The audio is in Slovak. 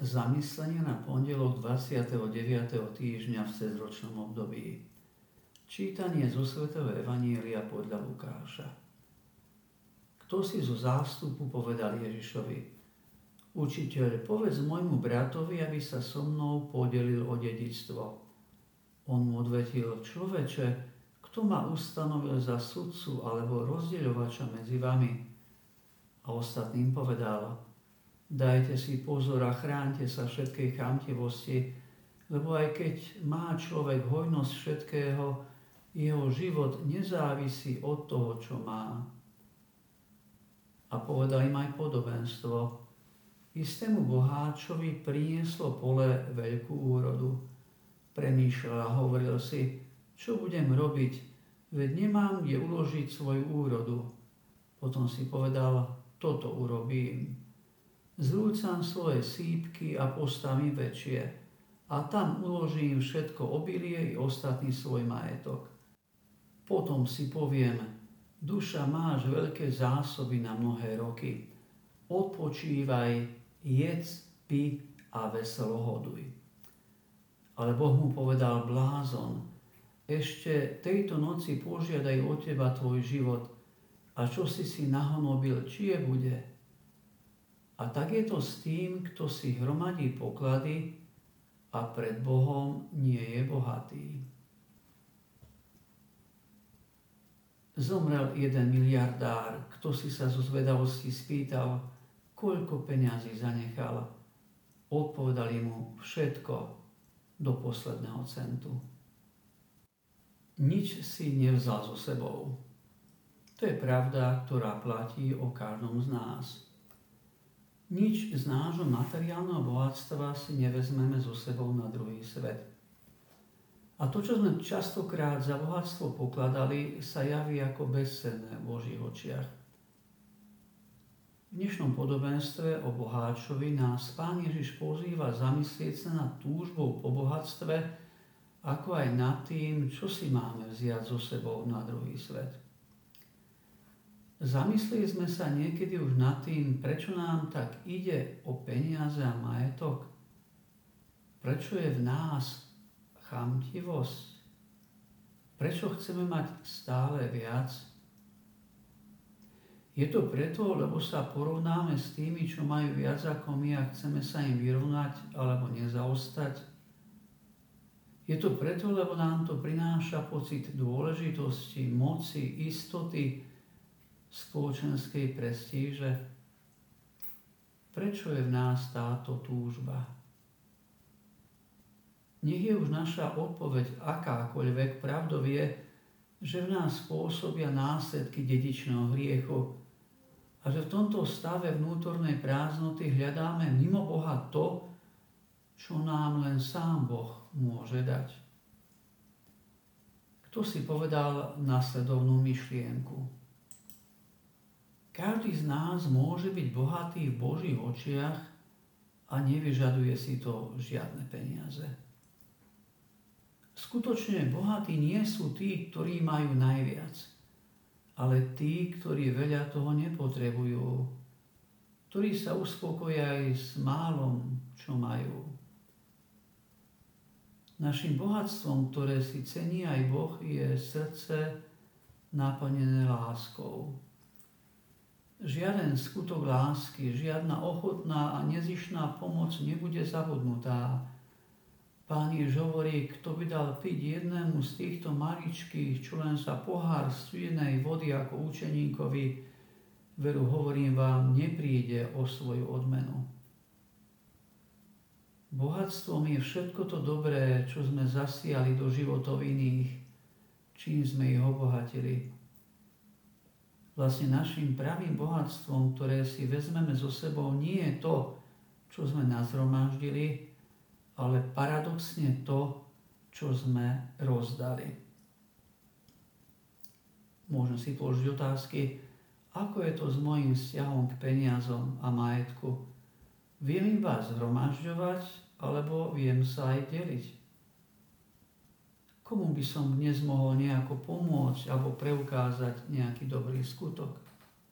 Zamyslenie na pondelok 29. týždňa v cezročnom období. Čítanie zo svätého Evanília podľa Lukáša. Kto si zo zástupu povedal Ježišovi? Učiteľ, povedz môjmu bratovi, aby sa so mnou podelil o dedictvo. On mu odvetil, človeče, kto ma ustanovil za sudcu alebo rozdeľovača medzi vami? A ostatným povedal, Dajte si pozor a chránte sa všetkej chamtivosti, lebo aj keď má človek hojnosť všetkého, jeho život nezávisí od toho, čo má. A povedal im aj podobenstvo. Istému boháčovi prinieslo pole veľkú úrodu. Premýšľal a hovoril si, čo budem robiť, veď nemám kde uložiť svoju úrodu. Potom si povedal, toto urobím zrúcam svoje sípky a postavím väčšie a tam uložím všetko obilie i ostatný svoj majetok. Potom si poviem, duša máš veľké zásoby na mnohé roky. Odpočívaj, jedz, pi a veselo hoduj. Ale Boh mu povedal blázon, ešte tejto noci požiadaj o teba tvoj život a čo si si nahonobil, či je bude, a tak je to s tým, kto si hromadí poklady a pred Bohom nie je bohatý. Zomrel jeden miliardár, kto si sa zo zvedavosti spýtal, koľko peňazí zanechal. Odpovedali mu všetko do posledného centu. Nič si nevzal so sebou. To je pravda, ktorá platí o každom z nás. Nič z nášho materiálneho bohatstva si nevezmeme so sebou na druhý svet. A to, čo sme častokrát za bohatstvo pokladali, sa javí ako bezcenné v Božích očiach. V dnešnom podobenstve o boháčovi nás Pán Ježiš pozýva zamyslieť sa nad túžbou po bohatstve, ako aj nad tým, čo si máme vziať so sebou na druhý svet. Zamysleli sme sa niekedy už nad tým, prečo nám tak ide o peniaze a majetok? Prečo je v nás chamtivosť? Prečo chceme mať stále viac? Je to preto, lebo sa porovnáme s tými, čo majú viac ako my a chceme sa im vyrovnať alebo nezaostať? Je to preto, lebo nám to prináša pocit dôležitosti, moci, istoty, spoločenskej prestíže? Prečo je v nás táto túžba? Nech je už naša odpoveď akákoľvek, pravdou je, že v nás spôsobia následky dedičného hriechu a že v tomto stave vnútornej prázdnoty hľadáme mimo Boha to, čo nám len sám Boh môže dať. Kto si povedal nasledovnú myšlienku? Každý z nás môže byť bohatý v Božích očiach a nevyžaduje si to žiadne peniaze. Skutočne bohatí nie sú tí, ktorí majú najviac, ale tí, ktorí veľa toho nepotrebujú, ktorí sa uspokoja aj s málom, čo majú. Našim bohatstvom, ktoré si cení aj Boh, je srdce naplnené láskou žiaden skutok lásky, žiadna ochotná a nezišná pomoc nebude zabudnutá. Pán Jež hovorí, kto by dal piť jednému z týchto maličkých, čo len sa pohár studenej vody ako učeníkovi, veru hovorím vám, nepríde o svoju odmenu. Bohatstvom je všetko to dobré, čo sme zasiali do životov iných, čím sme ich obohatili vlastne našim pravým bohatstvom, ktoré si vezmeme so sebou, nie je to, čo sme nazromaždili, ale paradoxne to, čo sme rozdali. Môžem si položiť otázky, ako je to s mojim vzťahom k peniazom a majetku. Viem iba zhromažďovať, alebo viem sa aj deliť komu by som dnes mohol nejako pomôcť alebo preukázať nejaký dobrý skutok.